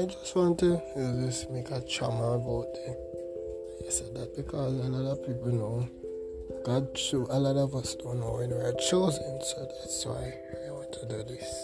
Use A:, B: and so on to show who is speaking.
A: I just want to just make a trauma about it. I said that because a lot of people know God, cho- a lot of us don't know when we are chosen, so that's why I want to do this.